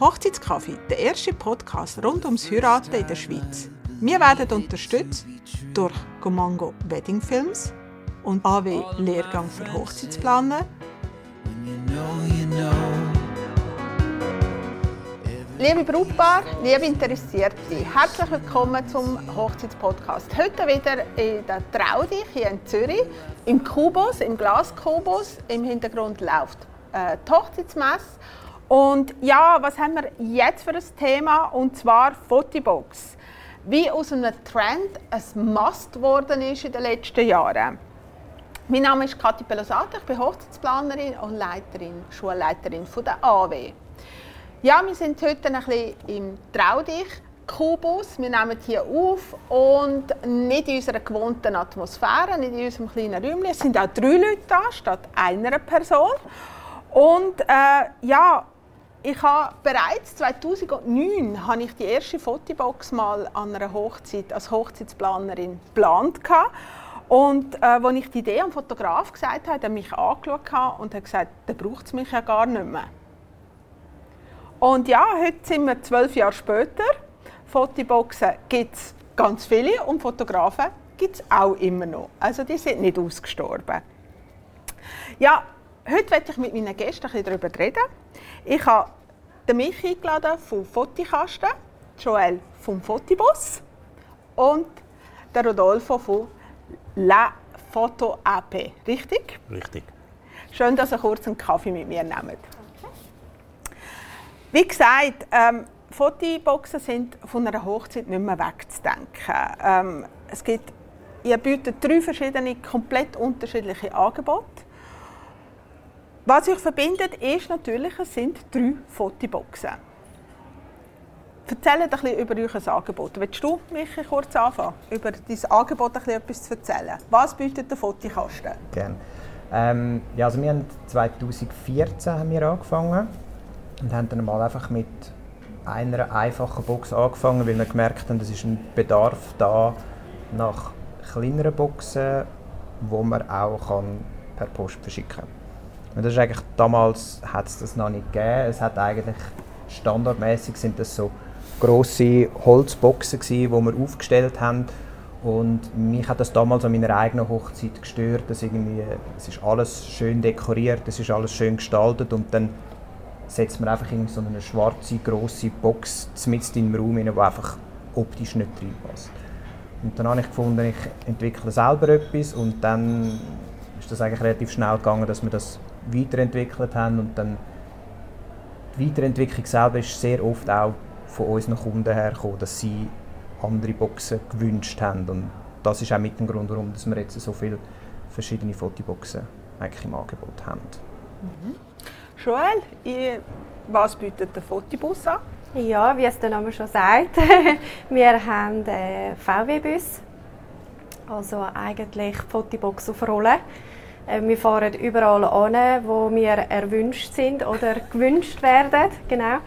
Hochzeitskaffee, der erste Podcast rund ums Heiraten in der Schweiz. Wir werden unterstützt durch Gomango Wedding Films und AW Lehrgang für Hochzeitsplaner, Liebe Brautpaar, liebe Interessierte, herzlich willkommen zum Hochzeitspodcast. Heute wieder in der Traudich hier in Zürich, im Kubus, im Glaskubus. Im Hintergrund läuft äh, die Hochzeitsmesse. Und ja, was haben wir jetzt für ein Thema? Und zwar Fotobox. Wie aus einem Trend ein Must geworden ist in den letzten Jahren. Mein Name ist Kathi Pelosati, ich bin Hochzeitsplanerin und Leiterin, Schulleiterin von der AW. Ja, wir sind heute ein bisschen im Traudich Kubus. Wir nehmen hier auf und nicht in unserer gewohnten Atmosphäre, nicht in unserem kleinen Räumchen. Es sind auch drei Leute da, statt einer Person. Und äh, ja, ich habe bereits 2009 habe ich die erste Fotobox mal an einer Hochzeit als Hochzeitsplanerin geplant. Und äh, als ich die Idee am Fotograf gesagt habe, hat er mich angeschaut und hat gesagt, dann braucht es mich ja gar nicht mehr. Und ja, heute sind wir zwölf Jahre später. Fotoboxen gibt es ganz viele und Fotografen gibt es auch immer noch. Also die sind nicht ausgestorben. Ja, heute werde ich mit meinen Gästen ein bisschen darüber reden. Ich habe den Michi eingeladen vom Fotikasten, Joel vom Fotibus und der Rodolfo von La Foto AP. Richtig? Richtig. Schön, dass ihr kurz einen Kaffee mit mir nehmt. Wie gesagt, ähm, Fotoboxen sind von einer Hochzeit nicht mehr wegzudenken. Ähm, es gibt, ihr bietet drei verschiedene, komplett unterschiedliche Angebote. Was euch verbindet, ist natürlich, es sind drei Fotoboxen. Erzählt ein bisschen über euer Angebot. Willst du, Michi, kurz anfangen, über dein Angebot ein bisschen etwas zu erzählen? Was bietet der Fotokasten? Gerne. Ähm, ja, also wir haben 2014 haben wir angefangen und haben dann mal einfach mit einer einfachen Box angefangen, weil wir gemerkt haben, es ist ein Bedarf da nach kleineren Boxen, wo man auch kann per Post verschicken kann. Das ist eigentlich, damals hat es das noch nicht gegeben. Es hat eigentlich standardmäßig sind das so große Holzboxen gewesen, die wir aufgestellt haben. Und mich hat das damals an meiner eigenen Hochzeit gestört, dass irgendwie, es ist alles schön dekoriert, es ist alles schön gestaltet und dann setzt man einfach in so eine schwarze, grosse Box mitten im Raum die einfach optisch nicht reinpasst. Und dann habe ich gefunden, ich entwickle selber etwas und dann ist das eigentlich relativ schnell gegangen, dass wir das weiterentwickelt haben und dann die Weiterentwicklung selber ist sehr oft auch von unseren Kunden hergekommen, dass sie andere Boxen gewünscht haben und das ist auch mit dem Grund, warum dass wir jetzt so viele verschiedene Fotoboxen eigentlich im Angebot haben. Joel, was bietet der Fotobus an? Ja, wie es der Name schon sagt, wir haben äh, VW-Bus, also eigentlich Fotobox auf Rollen. Äh, Wir fahren überall an, wo wir erwünscht sind oder gewünscht werden. Genau.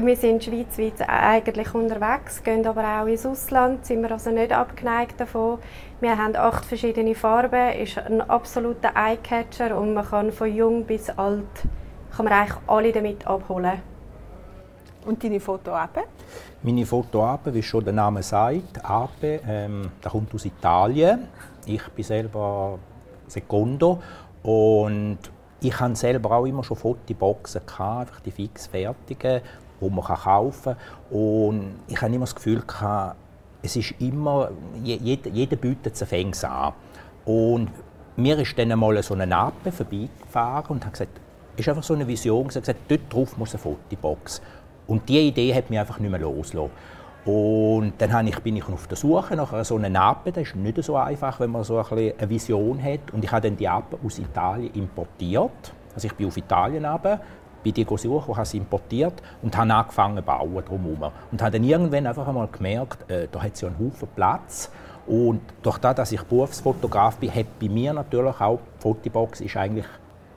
Wir sind schweizweit eigentlich unterwegs, gehen aber auch ins Ausland, sind wir also nicht abgeneigt davon. Wir haben acht verschiedene Farben, ist ein absoluter Eyecatcher und man kann von jung bis alt kann man eigentlich alle damit abholen. Und deine Fotoappe? Meine Fotoape, wie schon der Name sagt, Ape, ähm, das kommt aus Italien. Ich bin selber Secondo und ich habe selber auch immer schon Fotoboxen gehabt, einfach die fix fertigen, die man kaufen kann. Und ich habe immer das Gefühl gehabt, es ist immer, je- jeder, jeder bietet es fängs an. Und mir ist dann einmal so eine Ape vorbeigefahren und hat gesagt, es ist einfach so eine Vision, sie hat gesagt, dort drauf muss eine Fotobox. Und diese Idee hat mich einfach nicht mehr losgelassen. Und dann habe ich, bin ich auf der Suche nach so einer Ape. Das ist nicht so einfach, wenn man so eine Vision hat. Und ich habe dann die Ape aus Italien importiert. Also ich bin auf Italien runter, bin die suchen, habe sie importiert und habe angefangen zu bauen drumherum. Und habe dann irgendwann einfach einmal gemerkt, äh, da hat es ja einen Haufen Platz. Und durch das, dass ich Berufsfotograf bin, hat bei mir natürlich auch die Fotobox ist eigentlich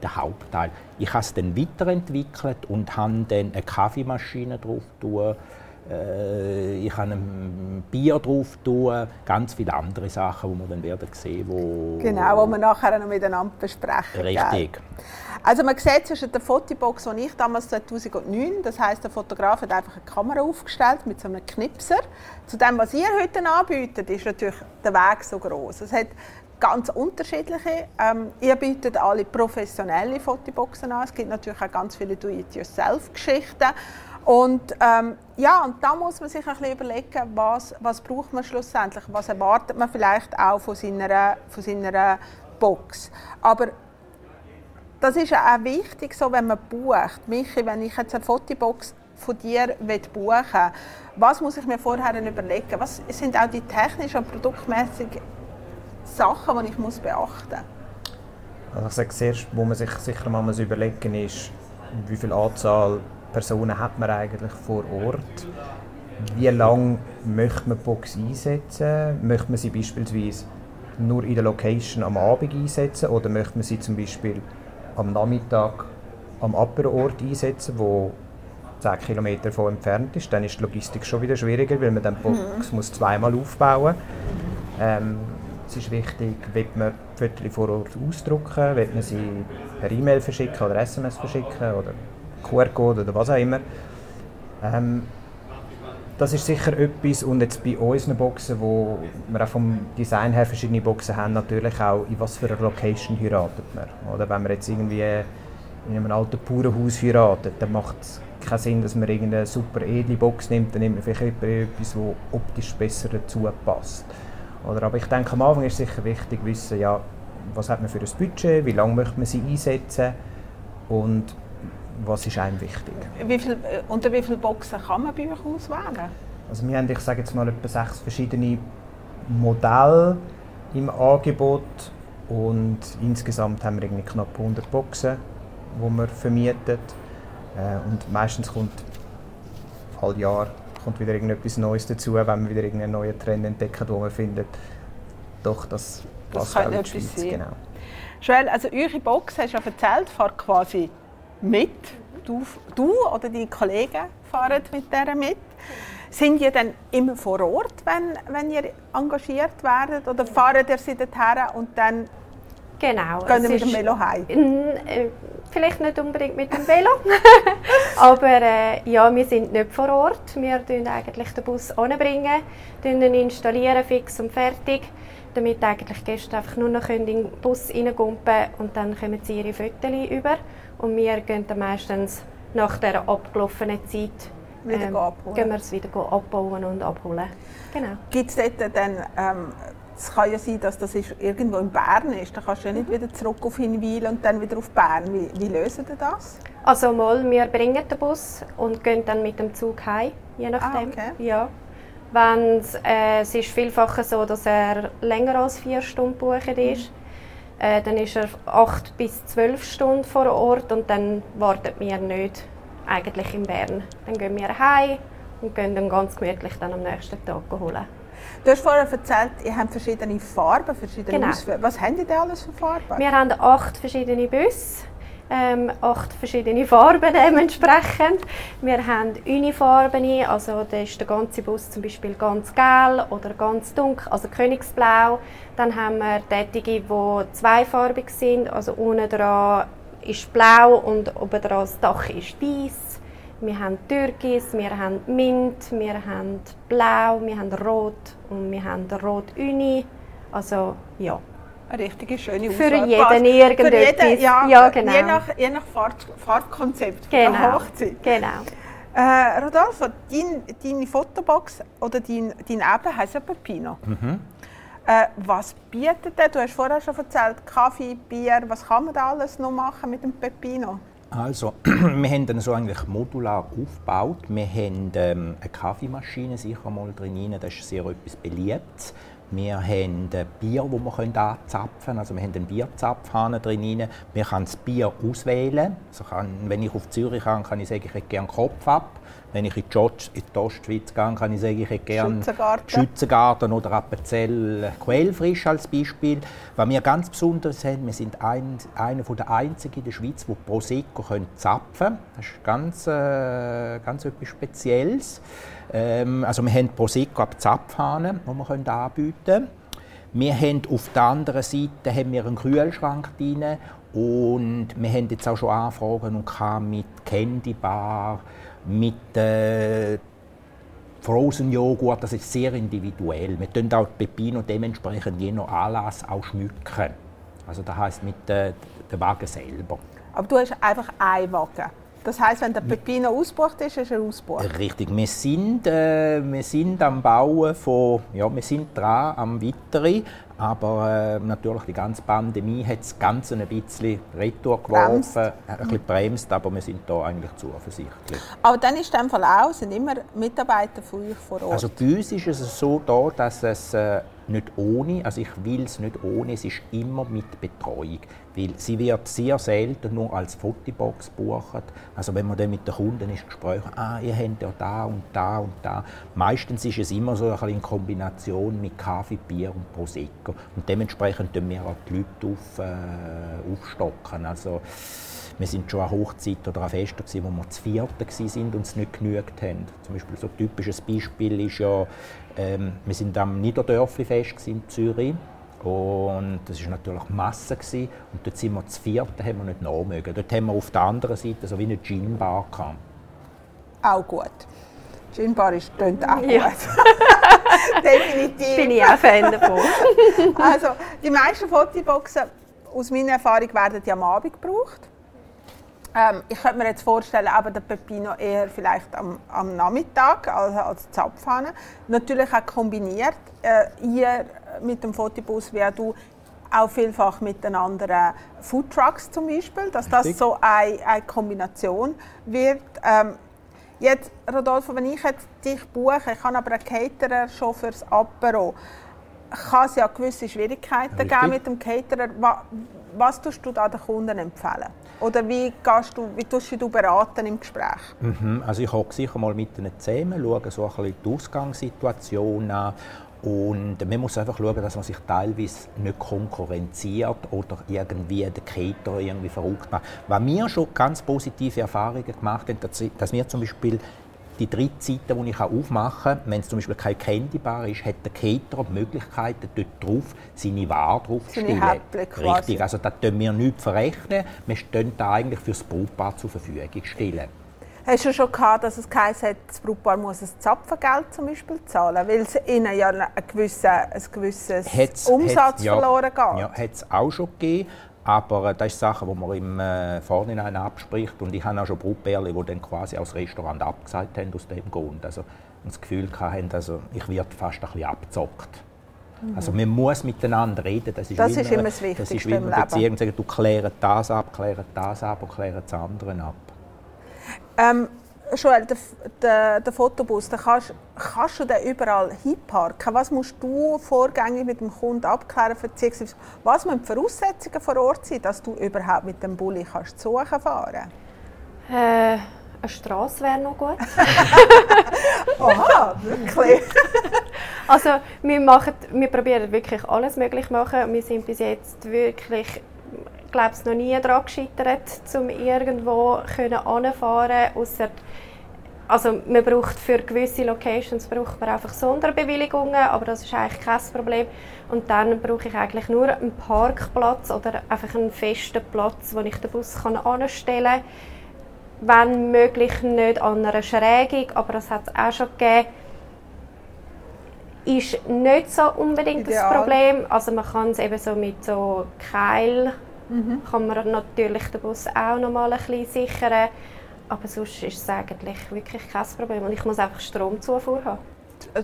der Hauptteil. Ich habe es dann weiterentwickelt und habe dann eine Kaffeemaschine drauf tun, äh, ich kann ein Bier drauf tun, ganz viele andere Sachen, die wir dann werden sehen, wo Genau, wo wir nachher noch miteinander besprechen. richtig. Gell? Also man sieht zwischen der Fotobox, die ich damals 2009, das heißt der Fotograf hat einfach eine Kamera aufgestellt mit so einem Knipser. Zu dem, was ihr heute anbietet, ist natürlich der Weg so groß. Es hat ganz unterschiedliche. Ähm, ihr bietet alle professionelle Fotoboxen an. Es gibt natürlich auch ganz viele Do-it-yourself-Geschichten. Und ähm, ja, und da muss man sich ein bisschen überlegen, was, was braucht man schlussendlich, was erwartet man vielleicht auch von seiner, von seiner Box. Aber das ist auch wichtig, so, wenn man bucht. Michi, wenn ich jetzt eine Fotobox von dir buchen was muss ich mir vorher überlegen? Was sind auch die technischen und produktmäßigen Sachen, die ich muss beachten muss? Also ich sage zuerst, wo man sich sicher mal muss überlegen ist, wie viel Anzahl Personen hat man eigentlich vor Ort? Wie lange möchte man die Box einsetzen? Möchte man sie beispielsweise nur in der Location am Abend einsetzen oder möchte man sie zum Beispiel am Nachmittag am Apero-Ort einsetzen, wo 10 km davon entfernt ist? Dann ist die Logistik schon wieder schwieriger, weil man dann die Box muss zweimal aufbauen muss. Ähm, es ist wichtig, will man Fotos vor Ort ausdrucken, will man sie per E-Mail verschicken oder SMS verschicken oder QR-Code oder was auch immer. Ähm, das ist sicher etwas und jetzt bei unseren Boxen, wo wir auch vom Design her verschiedene Boxen haben, natürlich auch in was für einer Location heiratet man. Oder wenn man jetzt irgendwie in einem alten Bauernhaus heiratet, dann macht es keinen Sinn, dass man irgendeine super edle Box nimmt, dann nimmt man vielleicht etwas, das optisch besser dazu passt. Oder, aber ich denke, am Anfang ist es sicher wichtig wissen, ja, was hat man für ein Budget, wie lange möchte man sie einsetzen und was ist einem wichtig. Wie viel, äh, unter wie vielen Boxen kann man bei euch auswählen? Also wir haben, ich sage jetzt mal, etwa sechs verschiedene Modelle im Angebot und insgesamt haben wir irgendwie knapp 100 Boxen, die wir vermieten. Äh, und meistens kommt all Jahr kommt wieder irgendetwas Neues dazu, wenn man wieder irgendeinen neuen Trend entdeckt, wo man findet, doch, das Das passt auch könnte in die Schweiz. sein. Genau. Joel, also eure Box, hast du ja erzählt, fahrt quasi mit. Du, du oder deine Kollegen fahren mit der mit. Sind ihr dann immer vor Ort, wenn, wenn ihr engagiert werdet? Oder fahrt ihr sie dorthin und dann Genau. gehen ihr mit dem Velo heim? Vielleicht nicht unbedingt mit dem Velo, aber äh, ja, wir sind nicht vor Ort. Wir tun eigentlich den Bus anbringen, ihn installieren, fix und fertig, damit eigentlich Gäste einfach nur noch in den Bus reingumpen und dann kommen sie ihre Fotos über und wir gehen dann meistens nach der abgelaufenen Zeit Wieder abholen. gehen wir es wieder abbauen und abholen. Genau. Gibt es dort dann, ähm, es kann ja sein, dass das ist irgendwo in Bern ist, dann kannst du ja nicht wieder zurück auf Hinwil und dann wieder auf Bern. Wie, wie lösen ihr das? Also mal, wir bringen den Bus und gehen dann mit dem Zug heim, je nachdem. Ah, okay. Ja. Wenn's, äh, es ist vielfach so, dass er länger als vier Stunden bucht ist. Äh, dann ist er acht bis zwölf Stunden vor Ort und dann warten wir nicht eigentlich in Bern. Dann gehen wir heim und gehen dann ganz gemütlich dann am nächsten Tag holen. Du hast vorher erzählt, ihr habt verschiedene Farben, verschiedene Genau. Ausführungen. Was habt ihr denn alles für Farben? Wir haben acht verschiedene Busse, ähm, acht verschiedene Farben dementsprechend. Wir haben Unifarben, also da ist der ganze Bus zum Beispiel ganz gelb oder ganz dunkel, also Königsblau. Dann haben wir tätige, die zweifarbig sind, also unten dran ist blau und oben dran das Dach ist weiß. Wir haben Türkis, wir haben Mint, wir haben Blau, wir haben Rot und wir haben Rot Uni. Also ja. Eine richtige schöne Für Auswahl. jeden Passt. Für irgendetwas. jeden, ja, Ja, genau. Je nach, je nach Farb, Farbkonzept von der Genau. Hochzeit. Genau. Äh, Rodolfo, dein, deine Fotobox oder dein, dein Eben heisst ja Peppino. Äh, was bietet der? Du hast vorher schon erzählt, Kaffee, Bier. Was kann man da alles noch machen mit dem Peppino? Also, wir haben dann so eigentlich modular aufgebaut. Wir haben ähm, eine Kaffeemaschine sicher mal drin, das ist sehr etwas Beliebtes. Wir haben Bier, das wir anzapfen können. Also wir haben einen Bierzapfhahn drin. Wir können das Bier auswählen. Also kann, wenn ich auf Zürich kann, kann ich sagen, ich hätte gerne Kopf ab. Wenn ich in die, Ostschweiz gehe, kann ich sagen, ich hätte gerne Schützengarten. Schützengarten oder Appenzell Quellfrisch als Beispiel. Was wir ganz besonders haben, wir sind ein, einer der einzigen in der Schweiz, die Prosecco können zapfen können. Das ist ganz, äh, ganz etwas Spezielles. Ähm, also wir haben Prosecco ab Zapfhahn, die wir können anbieten können. Wir haben auf der anderen Seite haben wir einen Kühlschrank drin und wir haben jetzt auch schon Anfragen und mit Candy Bar, mit äh, Frozen Joghurt, das ist sehr individuell. Wir können auch die Pepino dementsprechend je nach Anlass auch schmücken. Also das heißt mit äh, dem Wagen selber. Aber du hast einfach einen Wagen. Das heißt, wenn der Pepino ausgebucht ist, ist er ausgebucht. Richtig. Wir sind, äh, wir sind am Bauen von, ja, wir sind dran am Weiteren, aber äh, natürlich die ganze Pandemie hat das Ganze ein bisschen retour geworfen, ein bisschen bremst, aber wir sind da eigentlich zuversichtlich. Aber dann ist in dem Fall auch, sind immer Mitarbeiter von euch vor Ort. Also bei uns ist es so da, dass es äh, nicht ohne, also ich will es nicht ohne, es ist immer mit Betreuung. Weil sie wird sehr selten nur als Fotobox gebucht. Also wenn man dann mit den Kunden ins Gespräch ah, ihr habt ja da und da und da. Meistens ist es immer so ein bisschen in Kombination mit Kaffee, Bier und Prosecco. Und dementsprechend tun wir auch die Leute auf, äh, aufstocken. Also, wir sind schon an Hochzeit oder an Festen, gewesen, wo wir zu vierten waren und es nicht genügt haben. Zum Beispiel so ein typisches Beispiel ist ja, ähm, wir sind am Niederdörfli-Fest in Zürich. Und das war natürlich Masse. Gewesen. Und dort sind wir zu vierten, haben wir nicht nachmögen. Dort haben wir auf der anderen Seite so wie eine Gin-Bar gehabt. Auch gut. Gin Bar ist, klingt auch Ja. gut. Definitiv. Bin ich auch Fan davon. Also, die meisten Fotoboxen, aus meiner Erfahrung, werden ja am Abend gebraucht. Ähm, ich könnte mir jetzt vorstellen, aber der Pepino eher vielleicht am, am Nachmittag also als Zapfhahn. Natürlich auch kombiniert. Äh, ihr mit dem Fotobus, wie du auch vielfach mit den anderen Foodtrucks zum Beispiel, dass das so eine, eine Kombination wird. Ähm, Jetzt, Rodolfo, wenn ich jetzt dich buche, ich habe aber einen Caterer schon fürs Apero, kann es ja gewisse Schwierigkeiten Richtig. geben mit dem Caterer. Was, tust du da den Kunden empfehlen? Oder wie, gehst du, wie tust du beraten im Gespräch? Mhm, Also ich hocke sicher mal mit ihnen zusammen, schaue so ein bisschen die Ausgangssituation an und man muss einfach schauen, dass man sich teilweise nicht konkurrenziert oder irgendwie den Caterer irgendwie verrückt macht. Was wir schon ganz positive Erfahrungen gemacht haben, dass wir zum Beispiel die drei Zeiten, die ich aufmachen kann, wenn es zum Beispiel keine Candybar ist, hat der Caterer die Möglichkeit, dort drauf seine Ware drauf zu Seine stellen. Häppchen quasi. Richtig, also da tun wir nichts verrechnen. Wir stehen da eigentlich für das Brautpaar zur Verfügung stellen. Hast du schon gehabt, dass es geheißen hat, das Brautpaar muss ein Zapfengeld zum Beispiel zahlen, weil es ihnen ja ein gewisses, ein gewisses Hat's- Umsatz hat's- ja, verloren geht? Ja, hat es auch schon gegeben. Aber äh, das ist Sache, die man im äh, Vorhinein abspricht. Und ich habe auch schon Brutbärle, die dann quasi aus Restaurant abgesagt haben aus dem Grund. Also das Gefühl hatten, also ich werde fast ein bisschen abgezockt. Also man muss miteinander reden. Das ist, Mhm. Das wie ist immer das Das ist Wichtigste wie in einer. Beziehung, sagen, du klärst das ab, klärst das ab und klärst das andere ab. Ähm, Joel, der, der, der Fotobus, den kannst, kannst du den überall hinparken? Was musst du vorgängig mit dem Kunden abklären, beziehungsweise was müssen die Voraussetzungen vor Ort sein, dass du überhaupt mit dem Bulli kannst suchen fahren Äh, eine Straße wäre noch gut. Aha, wirklich? Also wir, machen, wir probieren wirklich alles möglich zu machen. Wir sind bis jetzt wirklich, glaube noch nie daran gescheitert, um irgendwo können anfahren ausser also man braucht für gewisse Locations braucht man einfach Sonderbewilligungen, aber das ist eigentlich kein Problem. Und dann brauche ich eigentlich nur einen Parkplatz oder einfach einen festen Platz, wo ich den Bus kann anstellen kann. Wenn möglich nicht an einer Schrägung, aber das hat es auch schon gegeben ist nicht so unbedingt das Ideal. Problem. Also man kann es eben so mit so Keil kann man natürlich den Bus auch noch mal ein bisschen sichern. Aber sonst ist es eigentlich wirklich kein Problem. Und ich muss einfach Stromzufuhr haben.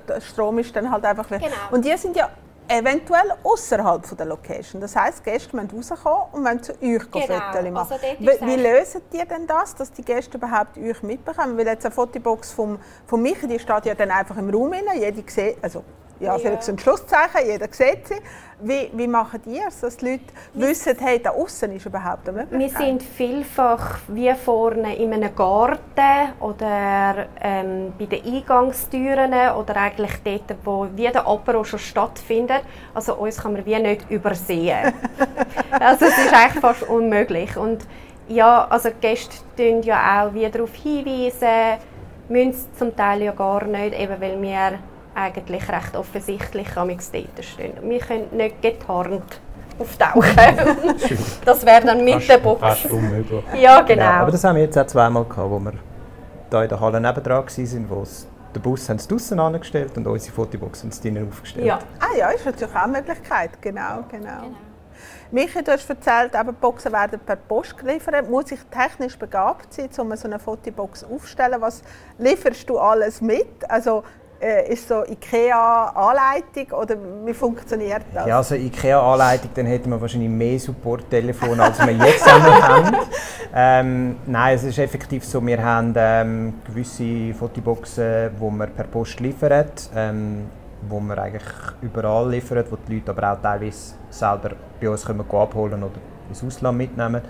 Der Strom ist dann halt einfach weg. Genau. Und die sind ja eventuell außerhalb der Location. Das heisst, die Gäste müssen rauskommen und müssen zu euch Genau. Fotos machen. Also wie, wie lösen die denn das, dass die Gäste überhaupt euch mitbekommen? Weil jetzt eine Fotobox vom, von Michi, die steht ja dann einfach im Raum rein. Jede sieht, also Ja, Ja. vielleicht so ein Schlusszeichen, jeder sieht sie. Wie, wie machen die es, dass die Leute wissen, hey, da außen ist überhaupt eine Wir sind vielfach wie vorne in einem Garten oder ähm, bei den Eingangstüren oder eigentlich dort, wo wie der Apero schon stattfindet. Also uns kann man wie nicht übersehen. also es ist eigentlich fast unmöglich. Und ja, also Gäste tun ja auch wie darauf hinweisen, müssen es zum Teil ja gar nicht, eben weil wir eigentlich recht offensichtlich am dort stehen. Wir können nicht getarnt auftauchen. das wäre dann mit der Box. Fast unmöglich. Ja, genau. Ja, aber das haben wir jetzt auch zweimal gehabt, wo wir hier in der Halle nebendran waren, wo es den Bus haben sie draussen angestellt und unsere Fotobox haben sie drinnen aufgestellt. ja. Ah ja, ist natürlich auch eine Möglichkeit. Genau, genau. Michi, du hast erzählt, die Boxen werden per Post geliefert. Muss ich technisch begabt sein, um so eine Fotobox aufzustellen? Was lieferst du alles mit? Also äh, ist so IKEA-Anleitung oder wie funktioniert das? Ja, also IKEA-Anleitung, dann hätten wir wahrscheinlich mehr Support-Telefon, als wir jetzt haben. Ähm, nein, es ist effektiv so, wir haben ähm, gewisse Fotoboxen, die wir per Post liefern, ähm, wo wir eigentlich überall liefern, wo die Leute aber auch teilweise selber bei uns können abholen oder ins Ausland mitnehmen.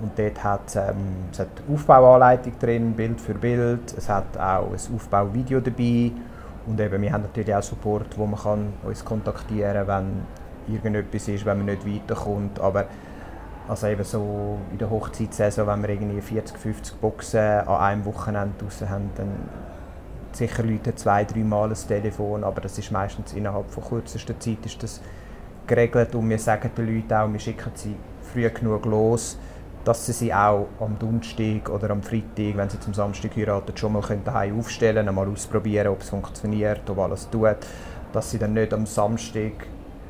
Und dort hat es ähm, es hat Aufbauanleitung drin, Bild für Bild. Es hat auch ein Aufbauvideo dabei. Und eben, wir haben natürlich auch Support, wo man kann uns kontaktieren kann, wenn irgendetwas ist, wenn man nicht weiterkommt. Aber also eben so in der Hochzeitssaison, wenn wir irgendwie 40, 50 Boxen an einem Wochenende draussen haben, dann sicher Leute zwei, drei Mal ein Telefon, aber das ist meistens innerhalb von kürzester Zeit ist das geregelt. Und wir sagen den Leuten auch, wir schicken sie früh genug los, dass sie sie auch am Donnerstag oder am Freitag, wenn sie zum Samstag heiraten, schon mal können daheim aufstellen einmal ausprobieren, ob es funktioniert, ob alles tut, dass sie dann nicht am Samstag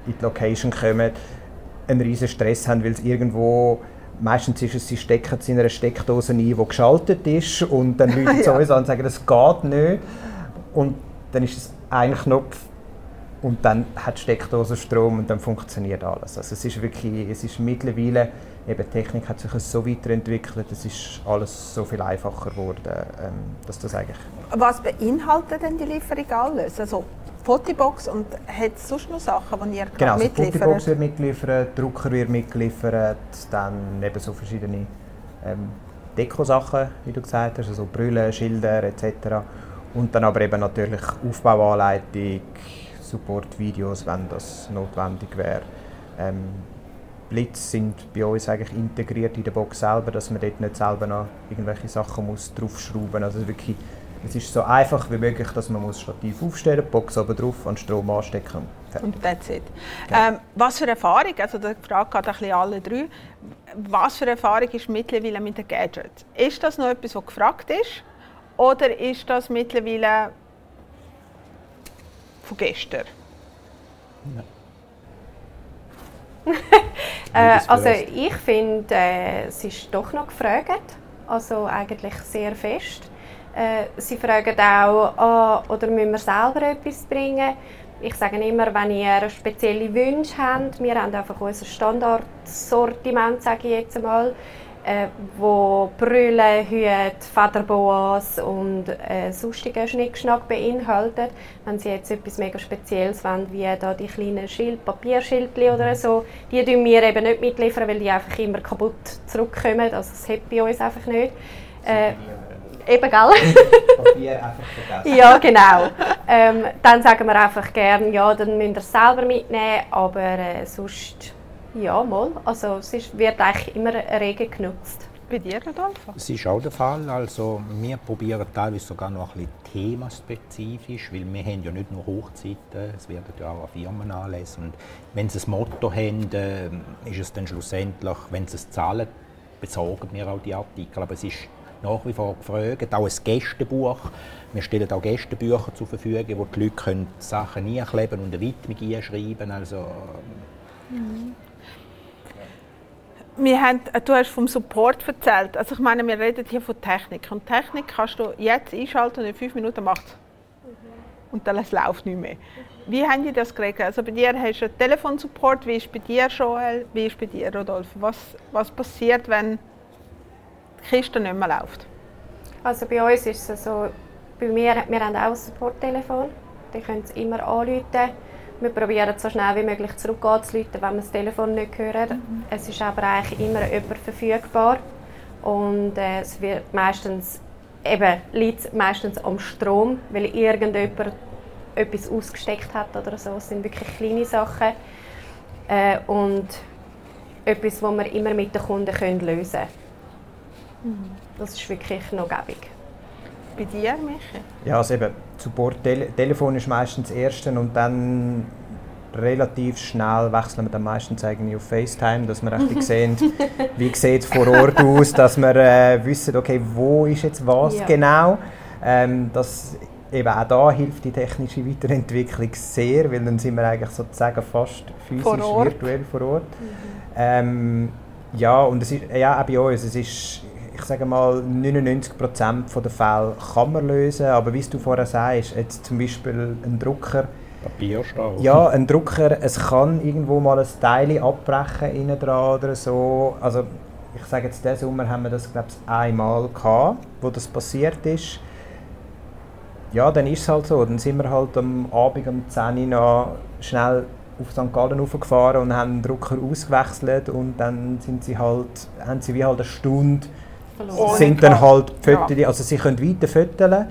in die Location kommen, einen riesen Stress haben, weil es irgendwo meistens ist es, sie stecken es in einer Steckdose ein, die geschaltet ist und dann Leute zu uns an und sagen, das geht nicht und dann ist es ein Knopf und dann hat die Steckdose Strom und dann funktioniert alles. Also es ist wirklich, es ist mittlerweile, eben die Technik hat sich so weiterentwickelt, es ist alles so viel einfacher geworden, ähm, dass das eigentlich Was beinhaltet denn die Lieferung alles? Also Fotobox und hat es sonst noch Sachen, die ihr Genau, also die Fotobox mitliefert? wird mitgeliefert, Drucker wird mitgeliefert, dann eben so verschiedene ähm, Dekosachen, wie du gesagt hast, also Brüllen, Schilder etc. Und dann aber eben natürlich Aufbauanleitung, Supportvideos, wenn das notwendig wäre. Ähm, Blitz sind bei uns eigentlich integriert in der Box selber, dass man dort nicht selber noch irgendwelche Sachen muss draufschrauben muss. Also wirklich, es ist so einfach wie möglich, dass man muss Stativ aufstellen, die Box oben drauf, an Strom anstecken. Und that's it. Ähm, was für Erfahrung, also die Frage geht ein bisschen alle drei, was für Erfahrung ist mittlerweile mit den Gadgets? Ist das noch etwas, was gefragt ist? Oder ist das mittlerweile von gestern? Äh, also ich finde, äh, es ist doch noch gefragt. Also eigentlich sehr fest. Äh, sie fragen auch, ah, oder müssen wir selber etwas bringen? Ich sage immer, wenn ihr spezielle Wünsche habt, wir haben einfach unser Standardsortiment, sage ich jetzt einmal, äh, wo Brille, Hüte, Federboas und äh, sonstige Schnickschnack beinhaltet. Wenn Sie jetzt etwas mega Spezielles wollen, wie da die kleinen Schild, Papierschildchen oder so, die tun wir eben nicht mitliefern, weil die einfach immer kaputt zurückkommen. Also das hat bei uns einfach nicht. Äh, eben, gell? Papier einfach vergessen. Ja, genau. Ähm, dann sagen wir einfach gerne, ja, dann müsst ihr es selber mitnehmen, aber äh, sonst, ja, mal. Also es ist, wird eigentlich immer rege genutzt. Bei dir, Rodolfo? Das ist auch der Fall. Also wir probieren teilweise sogar noch ein bisschen themaspezifisch, weil wir haben ja nicht nur Hochzeiten, es werden ja auch an Firmenanlässe. Und wenn sie ein Motto haben, äh, ist es dann schlussendlich, wenn sie es zahlen, besorgen wir auch die Artikel. Aber es ist nach wie vor gefragt, auch ein Gästebuch. Wir stellen auch Gästebücher zur Verfügung, wo die Leute können Sachen einkleben und eine Widmung einschreiben Also Wir haben, äh, du hast vom Support erzählt. Also ich meine, wir reden hier von Technik. Und Technik kannst du jetzt einschalten und in fünf Minuten macht Und dann es läuft nicht mehr. Wie haben die das geregelt? Also bei dir hast du einen Telefonsupport. Wie ist bei dir, Joel? Wie ist bei dir, Rodolfo? Was, was passiert, wenn die Kiste nicht mehr läuft? Also bei uns ist es so, bei mir, wir haben auch ein Supporttelefon. dann können sie immer anrufen. Wir probieren so schnell wie möglich zurückzurufen, wenn wir das Telefon nicht hören. Mhm. Es ist aber eigentlich immer jemand verfügbar. Und äh, es wird meistens, eben, liegt meistens am Strom, weil irgendjemand etwas ausgesteckt hat oder so. Es sind wirklich kleine Sachen. Äh, und etwas, das wir immer mit den Kunden können lösen können. Mhm. Das ist wirklich noch gäbig. Bei dir, Michi? Ja, also eben, Support Tele Telefon ist meistens das Erste und dann relativ schnell wechseln wir dann meistens eigentlich auf FaceTime, dass wir richtig sehen, wie sieht es vor Ort aus, dass wir äh, wissen, okay, wo ist jetzt was ja. genau. Ähm, das, eben auch da hilft die technische Weiterentwicklung sehr, weil dann sind wir eigentlich sozusagen fast physisch, vor virtuell vor Ort. Mhm. Ähm, ja, und es ist, ja, auch bei uns, es ist, ich sage mal, 99% der Fälle kann man lösen, aber wie du vorher sagst, jetzt zum Beispiel ein Drucker, Papierstau. Ja, ein Drucker, es kann irgendwo mal ein Teil abbrechen innen dran oder so. Also ich sage jetzt, diesen Sommer haben wir das glaube ich einmal gehabt, wo das passiert ist. Ja, dann ist es halt so. Dann sind wir halt am Abend um 10 Uhr schnell auf St. Gallen gefahren und haben den Drucker ausgewechselt und dann sind sie halt, haben sie wie halt eine Stunde Verloren. sind dann halt Fötterchen, ja. also sie können weiter föteln.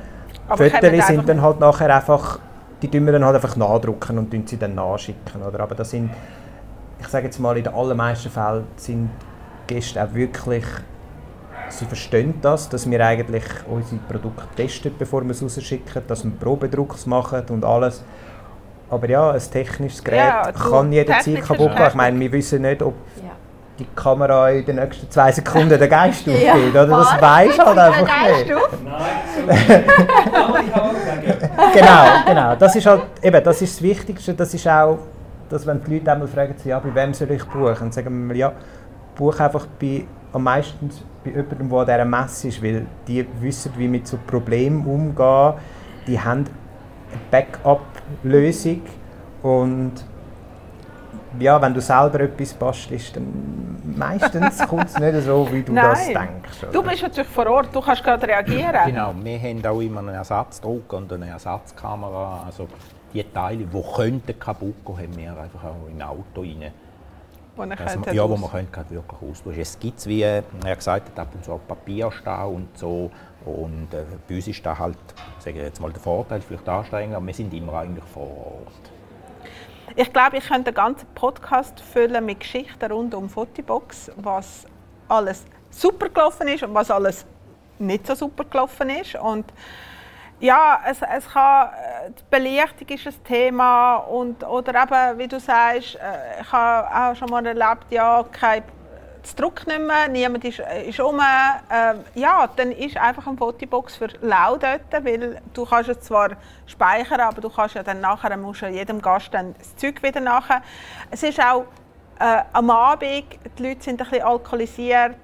Fötterchen sind dann halt nachher einfach die tun wir dann halt einfach nachdrucken und sie dann nachschicken. Oder? Aber das sind, ich sage jetzt mal, in den allermeisten Fällen sind Gäste auch wirklich, sie verstehen das, dass wir eigentlich unsere Produkte testen, bevor wir es rausschicken, dass wir Probedrucks machen und alles. Aber ja, ein technisches Gerät ja, kann jederzeit kaputt gehen. Ich meine, wir wissen nicht, ob ja. Die Kamera in den nächsten zwei Sekunden den Geist aufgeht. ja, oder? Das weiß halt einfach nicht. Nein, so genau, genau. Das ist halt, eben, das ist das Wichtigste. Das ist auch, dass wenn die Leute einmal fragen, ja, bei wem soll ich buchen? Dann sagen wir, ja, buche einfach bei, am meisten bei jemandem, der an dieser Messe ist, weil die wissen, wie mit so Problemen umgehen. Die haben eine Backup-Lösung und ja, wenn du selber etwas bastelst, dann meistens kommt es nicht so, wie du Nein. das denkst. Oder? Du bist natürlich vor Ort, du kannst gerade reagieren. Genau, wir haben auch immer einen Ersatzdruck und eine Ersatzkamera. Also die Teile, die könnten kaputt gehen, haben wir einfach auch in Auto rein. Wo man, ja, wo man könnte gerade wirklich austauschen. Es gibt, wie er gesagt hat, ab und zu Papierstau und so. Und äh, bei uns ist das halt, sage ich jetzt mal, der Vorteil, vielleicht anstrengend, aber wir sind immer eigentlich vor Ort. Ich glaube, ich könnte einen ganzen Podcast füllen mit Geschichten rund um Fotobox, was alles super gelaufen ist und was alles nicht so super gelaufen ist. Und ja, es, es kann, äh, die Belichtung ist ein Thema und, oder eben, wie du sagst, äh, ich habe auch schon mal erlebt, ja, kein das Druck nicht mehr, niemand ist, äh, ist um. Ähm, ja, dann ist einfach eine Fotobox für lau dort, weil du kannst es zwar speichern, aber du kannst ja dann nachher musst ja jedem Gast dann das Zeug wieder nachher. Es ist auch äh, am Abend, die Leute sind ein bisschen alkoholisiert,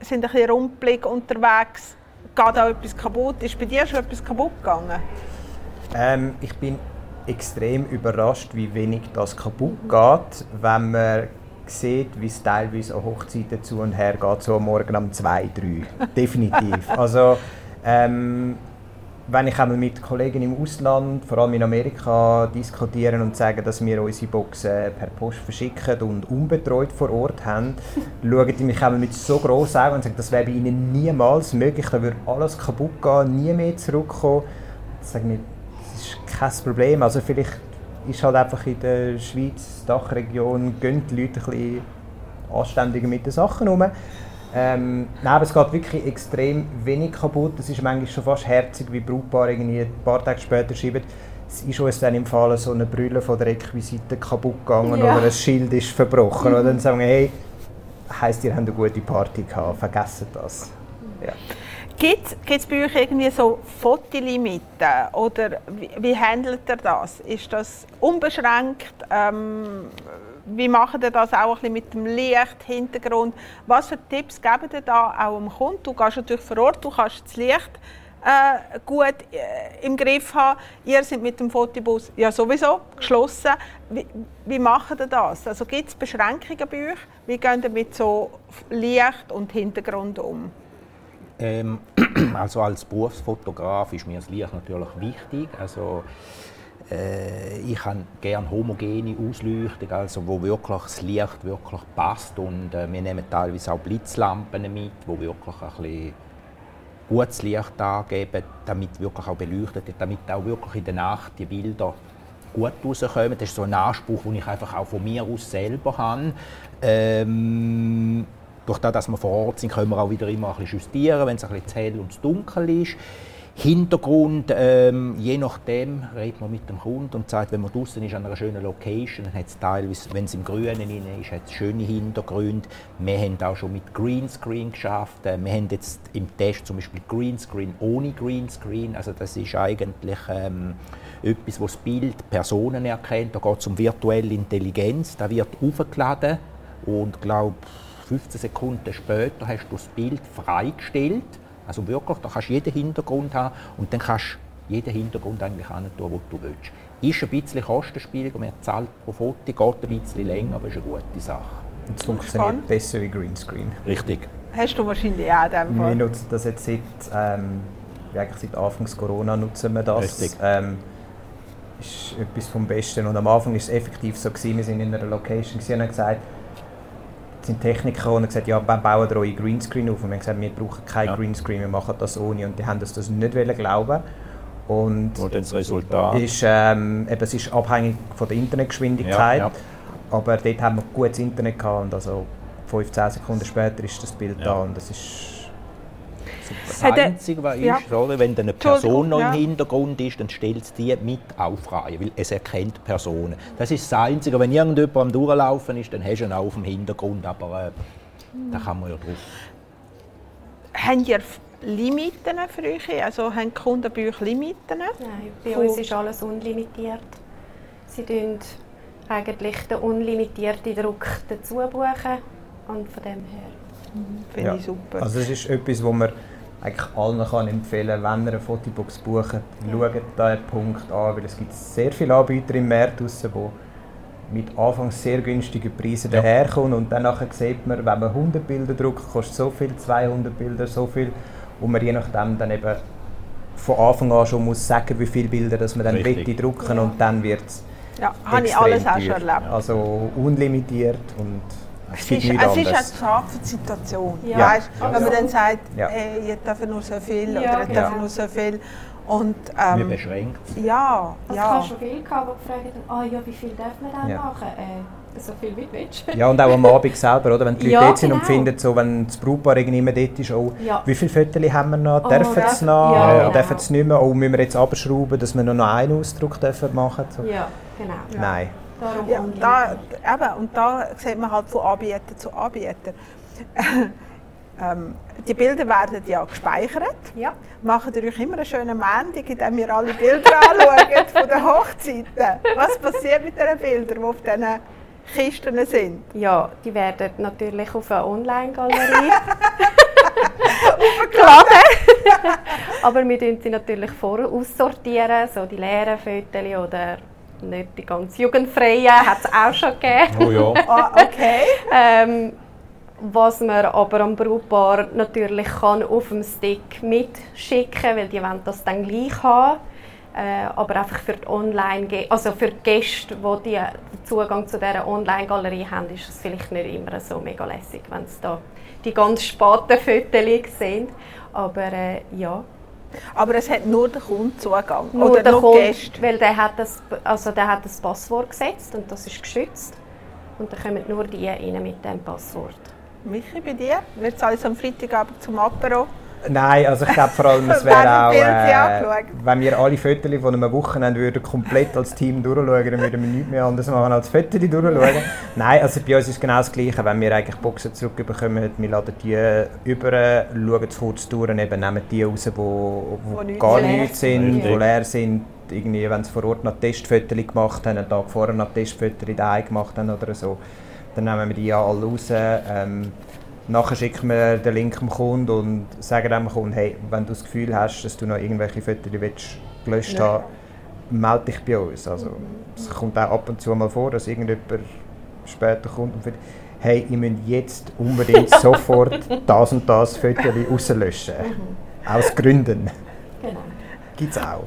sind ein bisschen rumpelig unterwegs, geht auch etwas kaputt. Ist bei dir schon etwas kaputt gegangen? Ähm, ich bin extrem überrascht, wie wenig das kaputt geht, wenn man sieht, wie es teilweise an Hochzeiten zu und her geht, so morgen um 2, 3. Definitiv. also, ähm, wenn ich einmal mit Kollegen im Ausland, vor allem in Amerika, diskutieren und sagen, dass wir unsere Boxen per Post verschicken und unbetreut vor Ort haben, schauen die mich einmal mit so grossen Augen und sagen, das wäre bei ihnen niemals möglich, da würde alles kaputt gehen, nie mehr zurückkommen. Sagen wir, das ist kein Problem. Also vielleicht ist halt einfach in der Schweiz, Dachregion, gehen die Leute ein bisschen anständiger mit den Sachen um. Ähm, nein, es geht wirklich extrem wenig kaputt. Es ist manchmal schon fast herzig, wie Brautpaar irgendwie ein paar Tage später schreiben, es ist uns dann im Fall so eine Brille von der Requisite kaputt gegangen ja. oder ein Schild ist verbrochen. Mhm. Und dann sagen wir, hey, heisst, ihr habt eine gute Party gehabt, vergessen das. Ja. Gibt es bei euch irgendwie so Fotolimiten oder wie, wie handelt ihr das? Ist das unbeschränkt? Ähm, wie macht ihr das auch ein mit dem Licht, Hintergrund? Was für Tipps gebt ihr da auch dem Kunden? Du gehst natürlich vor Ort, du kannst das Licht äh, gut äh, im Griff haben. Ihr seid mit dem Fotobus ja sowieso geschlossen. Wie, wie macht ihr das? Also gibt es Beschränkungen bei euch? Wie geht ihr mit so Licht und Hintergrund um? Ähm, also als Berufsfotograf ist mir das Licht natürlich wichtig. Also äh, ich habe gerne homogene Ausleuchtung, also wo wirklich das Licht wirklich passt und äh, wir nehmen teilweise auch Blitzlampen mit, wo wirklich ein bisschen gutes Licht angeben, damit wirklich auch beleuchtet wird, damit auch wirklich in der Nacht die Bilder gut rauskommen. Das ist so ein Anspruch, den ich einfach auch von mir aus selber habe. Ähm, durch das, dass wir vor Ort sind, können wir auch wieder immer ein bisschen justieren, wenn es ein bisschen hell und dunkel ist. Hintergrund, ähm, je nachdem, redet man mit dem Kunden und sagt, wenn man draußen ist an einer schönen Location, dann hat es teilweise, wenn es im Grünen ist, hat es schöne Hintergründe. Wir haben auch schon mit Greenscreen geschafft. Äh, wir haben jetzt im Test zum Beispiel Greenscreen ohne Greenscreen. Also das ist eigentlich ähm, etwas, wo das Bild Personen erkennt. Da geht es um virtuelle Intelligenz. Da wird aufgeladen und glaube 15 Sekunden später hast du das Bild freigestellt also wirklich, da kannst du jeden Hintergrund haben und dann kannst du jeden Hintergrund eigentlich tun, wo du willst. Ist ein bisschen kostenspielig und man zahlt pro Foto, geht ein bisschen länger, aber ist eine gute Sache. Und es funktioniert Spannend. besser wie Greenscreen. Richtig. Hast du wahrscheinlich auch in Wir nutzen das jetzt seit, ähm, eigentlich seit Anfangs Corona nutzen wir das. Richtig. Ähm, ist etwas vom Besten. Und am Anfang war es effektiv so, gewesen, wir sind in einer Location und haben gesagt, sind Techniker und gesagt, ja, wir bauen da eure Greenscreen auf. Und wir haben gesagt, wir brauchen kein ja. Greenscreen, wir machen das ohne. Und die haben das, das nicht glauben und, und das Resultat? Ist, ähm, eben, es ist abhängig von der Internetgeschwindigkeit. Ja, ja. Aber dort haben wir gutes Internet gehabt und also 15 Sekunden später ist das Bild da und das ist das Einzige, was ja. ist, oder, wenn eine Person noch im Hintergrund ist, dann stellt es die mit aufreihen, weil es erkennt Personen. Das ist das Einzige. Wenn irgendjemand am Durchlaufen ist, dann hast du ihn auch auf dem Hintergrund, aber äh, da kann man ja drauf. Haben ihr Limiten für euch? Also haben die Kunden bei euch Limiten? Nein, bei uns ist alles unlimitiert. Sie buchen eigentlich den unlimitierten Druck dazu buchen und von dem her. Mhm. Finde ja. ich super. Also es ist etwas, wo man eigentlich allen kann empfehlen kann, wenn ihr eine Fotobox bucht, ja. schaut diesen Punkt an, weil es gibt sehr viele Anbieter im Markt draussen, die mit anfangs sehr günstigen Preisen ja. daherkommen und dann sieht man, wenn man 100 Bilder druckt, kostet so viel, 200 Bilder so viel und man je nachdem dann eben von Anfang an schon muss sagen, wie viele Bilder dass man dann Richtig. drucken ja. und dann wird es Ja, habe ich alles auch schon erlebt. Also unlimitiert und es, es ist, es ist eine von Situation. Ja. Weißt, wenn man dann sagt, ja. hey, jetzt darf nur so viel ja, oder jetzt darf nur so viel. Und, ähm, Wie beschränkt. Ja, also ja. Ich habe schon viele gehabt, die gefragt haben, ah ja, wie viel darf man dann ja. machen? Äh, so viel wie du Ja, und auch am Abend selber, oder? wenn die Leute ja, dort sind genau. und finden, so, wenn das Brautpaar irgendwie dort ist, oh, ja. wie viele Fotos haben wir noch, oh, dürfen sie noch, ja, genau. dürfen sie nicht mehr, oh, müssen wir jetzt abschrauben, dass wir nur noch einen Ausdruck dürfen machen so. Ja, genau. Nein. Darum ja, da, eben, und da sieht man halt von Anbieter zu Anbieter. ähm, die Bilder werden ja gespeichert. Ja. Machen ihr euch immer einen schönen Montag, in dem ihr alle Bilder anschaut von den Hochzeiten. Was passiert mit den Bildern, die auf diesen Kisten sind? Ja, die werden natürlich auf eine Online-Galerie geladen. Aber wir sortieren sie natürlich vorher aussortieren, so die leeren Fotos oder nicht die ganz jugendfreie, hat es auch schon gegeben. Oh ja. ah, okay. ähm, was man aber am Brautpaar natürlich kann auf dem Stick mitschicken, weil die wollen das dann gleich haben. Äh, aber einfach für die Online, also für die Gäste, die den Zugang zu dieser Online-Galerie haben, ist es vielleicht nicht immer so mega lässig, wenn es da die ganz späten Fotos sind. Aber äh, ja, aber es hat nur der Kunde Zugang? Nur oder der nur Kunde, Gäste? weil der hat, das, also der hat das Passwort gesetzt und das ist geschützt. Und dann kommen nur die rein mit dem Passwort. Michi, bei dir? Wird es alles am Freitagabend zum Apero? Nein, also ich glaube vor allem, es wäre auch, äh, wenn wir alle Fotos von einem Wochenende würden komplett als Team durchschauen, dann würden wir nichts mehr anderes machen als Fotos durchschauen. Nein, also bei uns ist es genau das Gleiche, wenn wir eigentlich Boxen zurückbekommen, wir laden die über, schauen es kurz durch und eben nehmen die raus, die wo, wo, wo gar nichts sind, die leer sind, irgendwie, wenn sie vor Ort noch Testfotos gemacht haben, einen Tag vorher noch Testfotos daheim gemacht haben oder so, dann nehmen wir die ja alle raus. Ähm, Nachher schicken wir den Link dem Kunden und sagen dem Kunden, hey, wenn du das Gefühl hast, dass du noch irgendwelche Fotos willst, gelöscht ja. haben melde dich bei uns. Also, es kommt auch ab und zu mal vor, dass irgendjemand später kommt und sagt, hey, ich müsst jetzt unbedingt sofort das und das Foto rauslöschen. Mhm. Aus Gründen. Genau. Gibt es auch.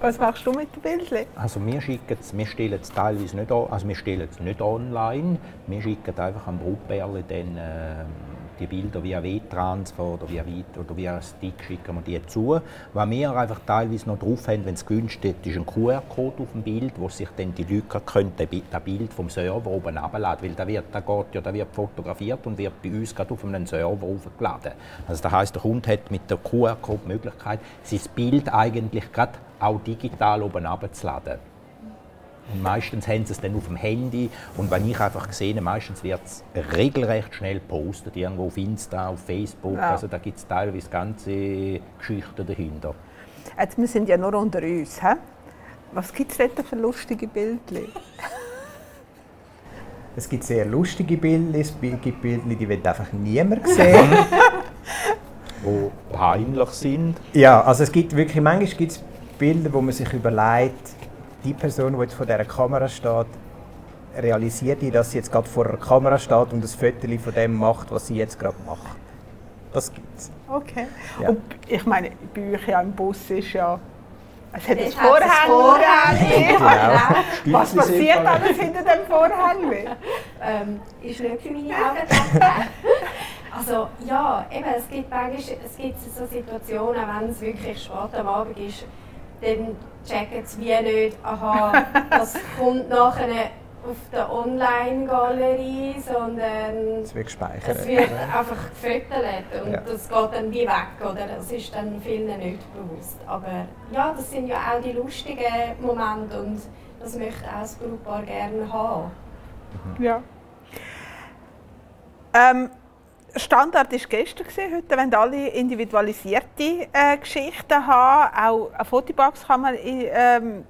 Was machst du mit den Bildchen? Also wir schicken wir stellen es teilweise nicht an, also wir stellen es nicht online. Wir schicken einfach am Brutbärle dann äh, die Bilder via WeTransfer oder via, oder via Stick schicken wir die zu. Was wir einfach teilweise noch drauf haben, wenn es gewünscht ist, ist ein QR-Code auf dem Bild, wo sich dann die Leute können, das Bild vom Server oben abladen weil da wird, da geht, ja, da wird fotografiert und wird bei uns gerade auf einem Server aufgeladen. Also das heißt, der Kunde hat mit der QR-Code die Möglichkeit, sein Bild eigentlich gerade auch digital oben abzuladen. Und meistens haben sie es dann auf dem Handy. Und wenn ich einfach sehe, meistens wird es regelrecht schnell gepostet, irgendwo auf Insta, auf Facebook. Ja. Also da gibt es teilweise ganze Geschichten dahinter. Jetzt, wir sind ja nur unter uns. He? Was gibt es denn für lustige Bilder? Es gibt sehr lustige Bilder, es gibt Bilder, die wird einfach niemand sehen. die peinlich sind. Ja, also es gibt wirklich, manchmal gibt es Bilder, wo man sich überlegt, die Person, die jetzt vor dieser Kamera steht, realisiert die, dass sie jetzt gerade vor einer Kamera steht und ein Foto von dem macht, was sie jetzt gerade macht. Das gibt's. Okay. Ja. Und ich meine, bei euch ja im Bus ist ja es hat ein Vorhang. Genau. Was passiert alles hinter dem Vorhang? ähm, ist nicht für meine Augen Also ja, eben, es gibt manchmal es gibt so Situationen, wenn es wirklich spät am Abend ist, dann checken sie wie nicht, aha, das kommt nachher auf der Online-Galerie, sondern es wird gespeichert. Es wird einfach gefüttert und ja. das geht dann wie weg, oder? Das ist dann vielen nicht bewusst. Aber ja, das sind ja auch die lustigen Momente und das möchte auch das Brautpaar gerne haben. Ja. Ähm, Standard war gestern. Heute wollen alle individualisierte äh, Geschichten haben. Auch eine Fotobox kann man ähm,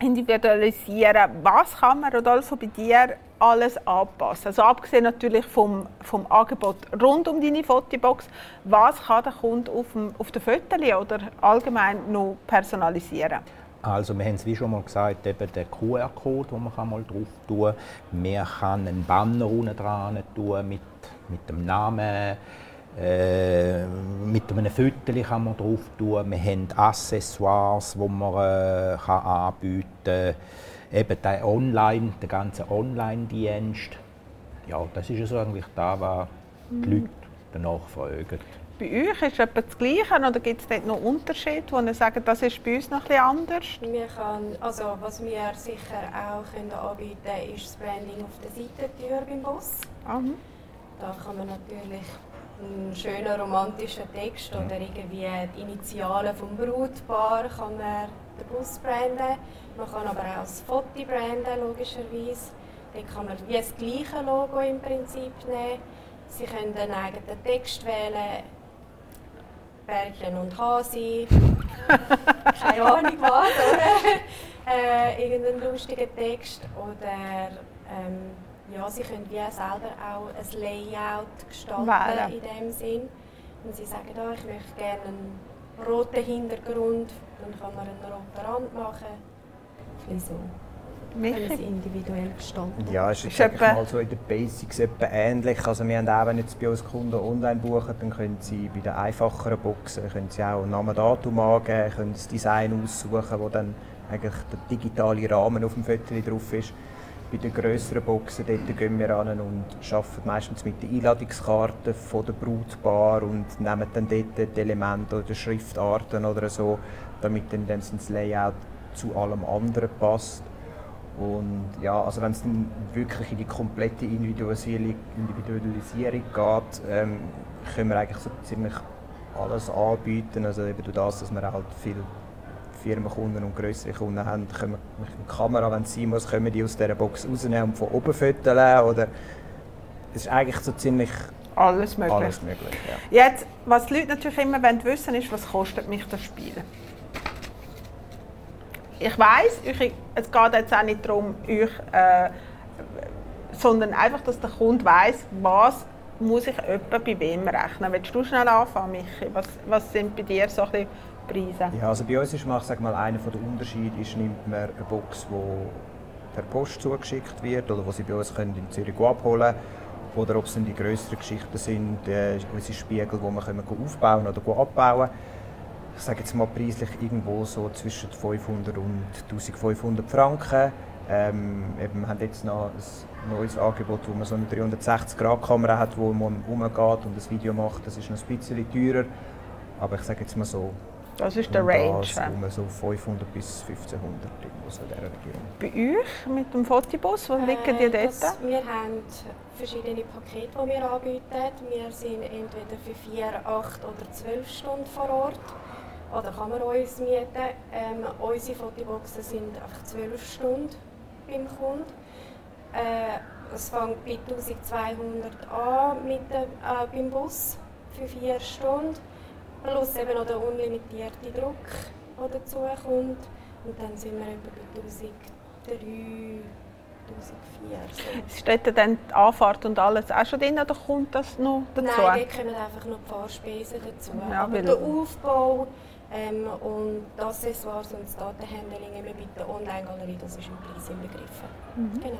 individualisieren. Was kann man also bei dir alles anpassen? Also abgesehen natürlich vom, vom Angebot rund um deine Fotobox, was kann der Kunde auf, dem, auf den Fotos oder allgemein noch personalisieren? Also wir haben es wie schon mal gesagt, eben der QR-Code, den man mal drauf tun kann. Man kann einen Banner unten dran tun mit mit dem Namen, äh, mit einem Foto kann man drauf tun. Wir haben Accessoires, die man äh, kann anbieten kann. Eben der Online, der ganze Online-Dienst. Ja, das ist also eigentlich da, was die mhm. Leute danach fragen. Bei euch ist es etwa das Gleiche oder gibt es dort noch Unterschiede, wo ihr sagt, das ist bei uns noch etwas anders? Wir können, also was wir sicher auch können anbieten können, ist das Branding auf der Seitentür beim Bus. Mhm. Da kann man natürlich einen schönen romantischen Text oder irgendwie die Initialen vom Brautpaar kann man den Bus branden. Man kann aber auch das Foto branden, logischerweise. Dann kann man wie das gleiche Logo im Prinzip nehmen. Sie können einen eigenen Text wählen. Bärchen und Hasi. Keine Ahnung was, oder? äh, irgendeinen lustigen Text. Oder ähm, ja, sie können wie selber auch ein Layout gestalten Wählen. in dem Sinn. Wenn sie sagen, oh, ich möchte gerne einen roten Hintergrund, dann kann man einen roten Rand machen. Ein so. Michi? Individuell gestalten. Ja, es ist, ist mal so in den Basics etwa ähnlich. Also wir haben auch, wenn jetzt bei uns Kunden online buchen, dann können sie bei den einfacheren Boxen können sie auch Namen, Datum angeben, können das Design aussuchen, wo dann eigentlich der digitale Rahmen auf dem Foto drauf ist. Bei den grösseren Boxen dort gehen wir an und arbeiten meistens mit den Einladungskarten von der Brautpaar und nehmen dann dort die Elemente oder Schriftarten oder so, damit dann das Layout zu allem anderen passt. Und ja, also wenn es dann wirklich in die komplette Individualisierung, Individualisierung geht, ähm, können wir eigentlich so ziemlich alles anbieten. Also eben durch das, dass wir halt viel Firmenkunden und größere Kunden haben, können wir mit der Kamera, wenn es sein muss, können wir die aus dieser Box rausnehmen und von oben fotografieren. Oder es ist eigentlich so ziemlich alles möglich. Alles möglich ja. Jetzt, was die Leute natürlich immer wollen wissen ist, was kostet mich das Spiel? Ich weiß, es geht jetzt auch nicht darum, euch, äh, sondern einfach, dass der Kunde weiß, was muss ich etwa bei wem rechnen. Willst du schnell anfangen, Michi? Was, was sind bei dir so ein bisschen Preise? Ja, also bei uns ist sag mal, einer der Unterschiede ist, nimmt man eine Box, die per Post zugeschickt wird oder wo sie bei uns können in Zürich abholen oder ob es dann die größeren Geschichten sind, äh, unsere Spiegel, die wir können aufbauen oder abbauen ich sage jetzt mal preislich irgendwo so zwischen 500 und 1500 Franken. Ähm, eben, wir haben jetzt noch ein neues Angebot, wo man so eine 360-Grad-Kamera hat, wo man umgeht und das Video macht. Das ist noch ein bisschen teurer, aber ich sage jetzt mal so, Das ist der Range. das um so 500 bis 1500 irgendwo so in dieser Region. Bei euch mit dem Fotobus, wo liegen die Äh, dort? das- Wir haben verschiedene Pakete, die wir anbieten. Wir sind entweder für 4, 8 oder 12 Stunden vor Ort. Oder kann man uns mieten. Ähm, unsere Fotoboxen sind einfach 12 Stunden beim Kunden. Äh, es fängt bei 1200 an mit dem, äh, beim Bus für 4 Stunden. Plus eben noch der unlimitierte Druck, der dazu kommt. Und dann sind wir etwa bei 1003, 1004. So. Steht dann die Anfahrt und alles auch schon drin oder kommt das noch dazu? Nein, dort kommen einfach noch die Fahrspesen dazu. Ja, Aber der Aufbau ähm, und die Accessoires und das Datenhandling immer bei der Online-Galerie, das ist im Preis inbegriffen. Mhm. Genau.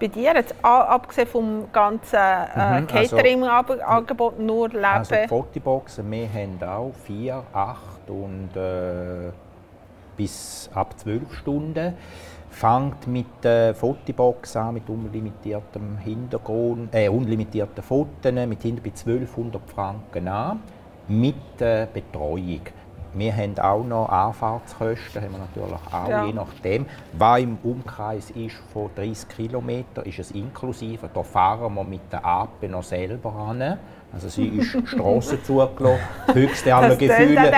Bei dir, jetzt, abgesehen vom ganzen äh, Mhm, also- Catering-Angebot, nur Leben? Also die Fotoboxen, wir haben auch 4, 8 und äh, bis ab 12 Stunden. Fängt mit der Fotobox an, mit unlimitiertem Hintergrund, äh, unlimitierten Fotos, mit hinter bei 1200 Franken an, mit äh, Betreuung. Wir haben auch noch Anfahrtskosten, haben wir natürlich auch, Ja. je nachdem. Was im Umkreis ist von 30 km, ist es inklusive. Da fahren wir mit der Ape noch selber an. Also sie ist Strasse zugelassen. Höchste aller Gefühle.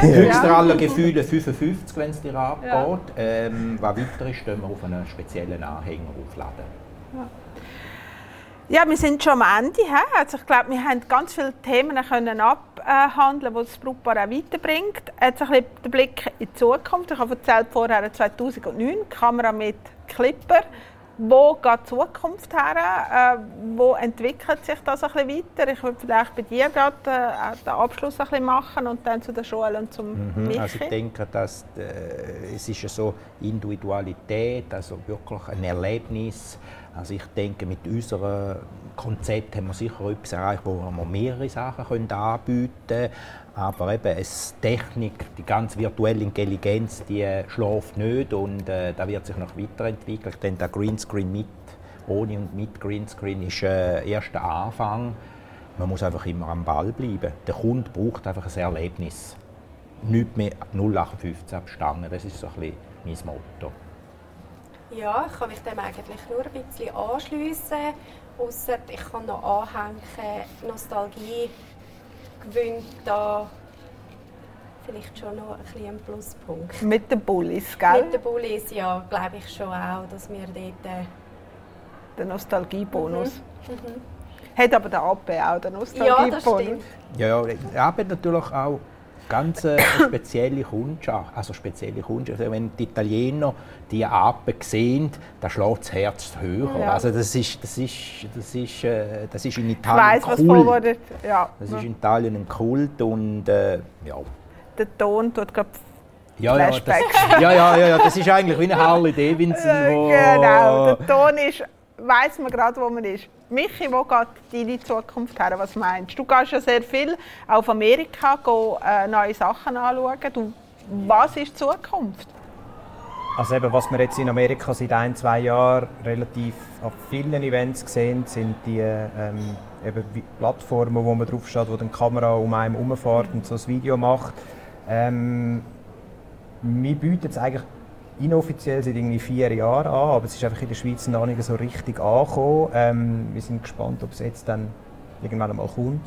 Höchste ja. aller Gefühle 55, wenn es dir abgeht. Ähm, was weiter ist, können wir auf einen speziellen Anhänger aufladen. ja, wir sind schon am Ende. hä? Also ich glaube, wir haben ganz viele Themen können abhandeln, die das Brautpaar auch weiterbringt. Jetzt ein bisschen der Blick in die Zukunft. Ich habe erzählt vorher 2009, Kamera mit Clipper. Wo geht die Zukunft her? Äh, wo entwickelt sich das ein bisschen weiter? Ich würde vielleicht bei dir gerade äh, den Abschluss ein bisschen machen und dann zu der Schule und zum Mhm, Michi. Also ich denke, dass äh, es ist ja so Individualität, also wirklich ein Erlebnis. Also ich denke, mit unserem Konzept haben wir sicher etwas erreicht, wo wir mehrere Sachen können anbieten können. Aber eben, es Technik, die ganze virtuelle Intelligenz, die äh, schläft nicht und äh, da wird sich noch weiterentwickelt. Denn der Greenscreen mit, ohne und mit Greenscreen ist äh, erst der Anfang. Man muss einfach immer am Ball bleiben. Der Kunde braucht einfach ein Erlebnis nicht mehr 0815 abstangen. Das ist so ein bisschen mein Motto. Ja, ich kann mich dem eigentlich nur ein bisschen anschliessen. Ausser ich kann noch anhängen, Nostalgie gewinnt da vielleicht schon noch ein bisschen einen Pluspunkt. Mit den Bullis, gell? Mit den Bullis, ja, glaube ich schon auch, dass wir dort... Äh, Der Nostalgiebonus. mhm. Hat aber der AP auch den ja, Nostalgiebonus. das stimmt. Ja, ja, natürlich auch ganz äh, spezielle Kundschaft. Also spezielle Kundschaft. Also wenn die Italiener die Apen sehen, dann schlägt das Herz höher. Ja. Also das ist, das ist, das ist, äh, das ist in Ich Italien weiss, was Kult. vorwärts. Ja, Das ist in Italien ein Kult und äh, ja. der Ton tut gerade Ja, ja, das, ja, ja, ja, ja, das ist eigentlich wie eine Harley Davidson, wo Genau, der Ton ist, weiss man gerade, wo man ist. Michi, wo geht deine Zukunft her? Was meinst du? Du gehst ja sehr viel auf Amerika go, äh, neue Sachen anschauen. Du, was ist die Zukunft? Also eben, was wir jetzt in Amerika seit ein, zwei Jahren relativ auf vielen Events sehen, sind die ähm, eben Plattformen, wo man draufsteht, wo dann die Kamera um einen herumfährt und so ein Video macht. Ähm, wir bieten es eigentlich inoffiziell seit irgendwie vier Jahren an, aber es ist einfach in der Schweiz noch nicht so richtig angekommen. Ähm, wir sind gespannt, ob es jetzt dann irgendwann einmal kommt.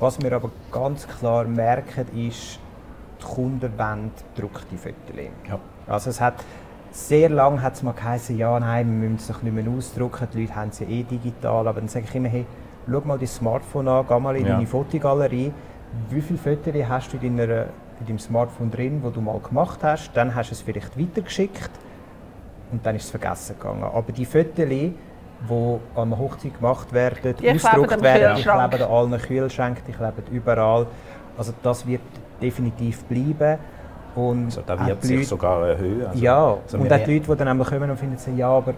Was wir aber ganz klar merken, ist, die Kunden wollen gedruckte Fotos. Ja. Also es hat sehr lange hat es mal geheißen, ja, nein, wir müssen es doch nicht mehr ausdrucken, die Leute haben es ja eh digital, aber dann sage ich immer, hey, schau mal dein Smartphone an, geh mal in Ja. deine Fotogalerie, wie viele Fotos hast du in, deiner, in deinem Smartphone drin, wo du mal gemacht hast, dann hast du es vielleicht weitergeschickt und dann ist es vergessen gegangen. Aber die Fotos, die an einer Hochzeit gemacht werden, Die ausgedruckt werden, die kleben an allen Kühlschränken, die kleben überall. Also das wird definitiv bleiben. Und Also da wird sich Leute- sogar erhöhen. Also, ja, also und auch die Leute, die dann einmal kommen und finden, so, ja, aber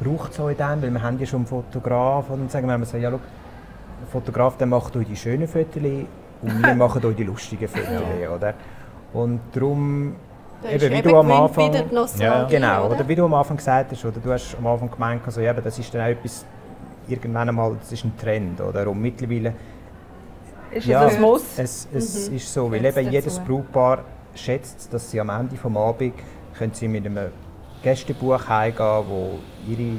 braucht es euch dann? Weil wir haben ja schon einen Fotograf und dann sagen wir immer so, ja, schau, der Fotograf der macht euch die schönen Fotos und wir machen euch die lustigen Fotos, oder? Und darum, Da eben, ist wie du am Anfang... Nostalgie, Genau, oder? oder wie du am Anfang gesagt hast, oder du hast am Anfang gemeint, also, eben, das ist dann auch etwas, irgendwann einmal, das ist ein Trend, oder? Und mittlerweile, Ist Ja. es ein Muss? es, es Mhm. ist so, weil Jetzt eben jedes. Brautpaar schätzt, dass sie am Ende des Abends können sie mit einem Gästebuch heimgehen, wo ihre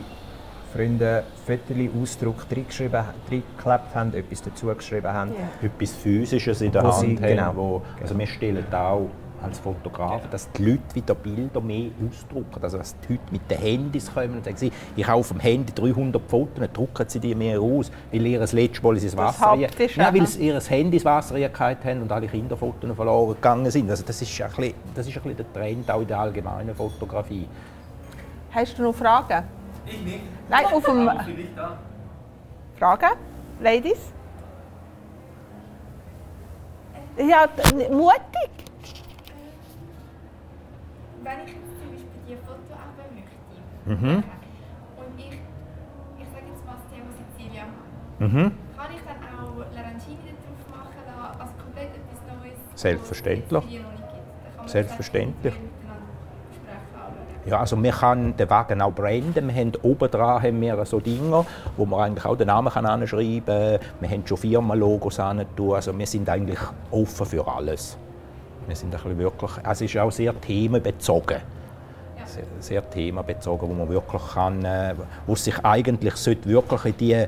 Freunde Fotos, Ausdruck reingeschrieben- reingeklebt haben, etwas dazu geschrieben haben. Ja. etwas Physisches in der Wo Hand sie- haben. genau. Wo, also wir stellen auch als Fotograf, dass die Leute wieder Bilder mehr ausdrucken. Also dass die Leute mit den Handys kommen und sagen, sie, ich habe auf dem Handy 300 Fotos, dann drucken sie die mehr aus, weil ihr das letzte Mal ins Wasser ja, weil sie ihr Handy ins Wasser gehalten haben und alle Kinderfotos verloren gegangen sind. Also das ist ein bisschen, das ist ein bisschen der Trend auch in der allgemeinen Fotografie. Hast du noch Fragen? Ich nicht. Nein, auf dem... Fragen? Ladies? Ja, mutig. Wenn ich jetzt zum Beispiel die Foto haben möchte Mhm. und ich, ich sage jetzt mal das Thema Sizilien Mhm. kann ich dann auch Larancini drauf machen, da, also komplett etwas Neues, Selbstverständlich. was es Ja, also wir kann den Wagen auch branden. Wir haben oben dran haben wir so Dinger, wo man eigentlich auch den Namen kann anschreiben kann. Wir haben schon Firmenlogos tun. Also wir sind eigentlich offen für alles. Wir sind ein bisschen wirklich, es ist auch sehr themenbezogen. Sehr, sehr themenbezogen, wo man wirklich kann, äh, wo sich eigentlich sollte wirklich in die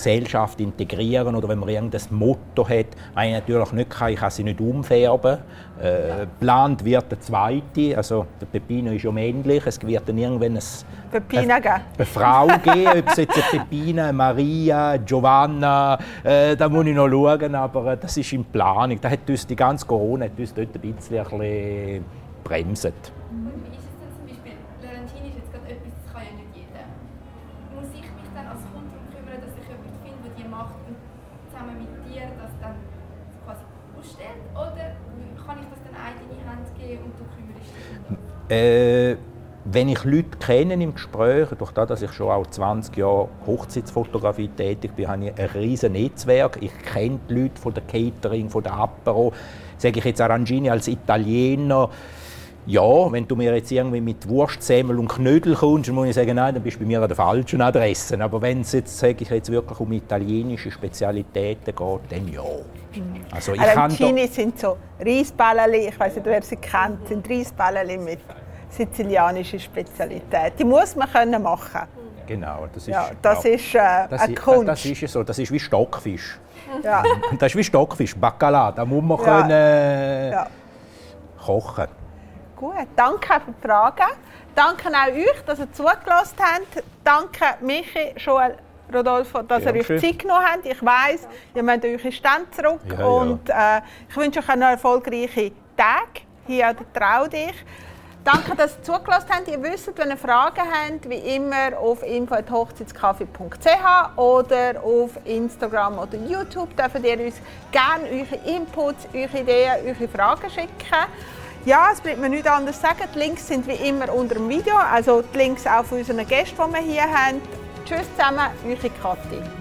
Gesellschaft integrieren oder wenn man irgendein Motto hat, eine natürlich nicht kann, ich kann sie nicht umfärben. Äh, Geplant wird der zweite, also der Pepino ist ja männlich, es wird dann irgendwann ein, Pepina geben. eine Frau geben, ob es jetzt eine Pepina, eine Maria, eine Giovanna, äh, da muss ich noch schauen, aber äh, das ist in Planung. Da hat uns die ganze Corona hat uns dort ein bisschen, ein bisschen bremset. Und wie ist es denn zum Beispiel, Larancini ist jetzt gerade etwas, das kann ja nicht jeder. Muss ich mich dann als Kunde darum kümmern, dass ich jemanden finde, der die macht und zusammen mit dir das dann quasi ausstellt? Oder kann ich das dann auch in deine Hand geben und du kümmerst dich um das? Äh, wenn ich Leute kenne im Gespräch, durch das, dass ich schon auch 20 Jahre Hochzeitsfotografie tätig bin, habe ich ein riesiges Netzwerk. Ich kenne die Leute von der Catering, von der Apero. Sage ich jetzt Arangini als Italiener, ja, wenn du mir jetzt irgendwie mit Wurst, Semmel und Knödel kommst, dann muss ich sagen, nein, dann bist du bei mir an der falschen Adresse. Aber wenn es jetzt, sage ich jetzt wirklich um italienische Spezialitäten geht, dann ja. Also ich Arancini sind so Reisbälleli, ich weiß nicht, wer sie kennt, sind Reisbälleli mit sizilianischer Spezialität. Die muss man können machen. genau, das ist, Ja, das ja. ist äh, Das eine ist, Kunst. das ist so, das ist wie Stockfisch. ja. Das ist wie Stockfisch, Bacala, da muss man Ja. können, äh, Ja. kochen. Gut, danke für die Fragen. Danke auch euch, dass ihr zugelassen habt. Danke Michi, Joel, Rodolfo, dass ihr euch. Zeit genommen habt. Ich weiss, ihr müsst eure Stände zurück. Und äh, ich wünsche euch noch erfolgreiche Tage hier an der Trau dich. Danke, dass ihr zugelassen habt. Ihr wisst, wenn ihr Fragen habt, wie immer auf info.hochzeitskaffee.ch oder auf Instagram oder YouTube dürft ihr uns gerne eure Inputs, eure Ideen, eure Fragen schicken. Ja, es bleibt mir nichts anderes sagen. Die Links sind wie immer unter dem Video, also die Links auch von unseren Gästen, die wir hier haben. Tschüss zusammen, eure Kathi.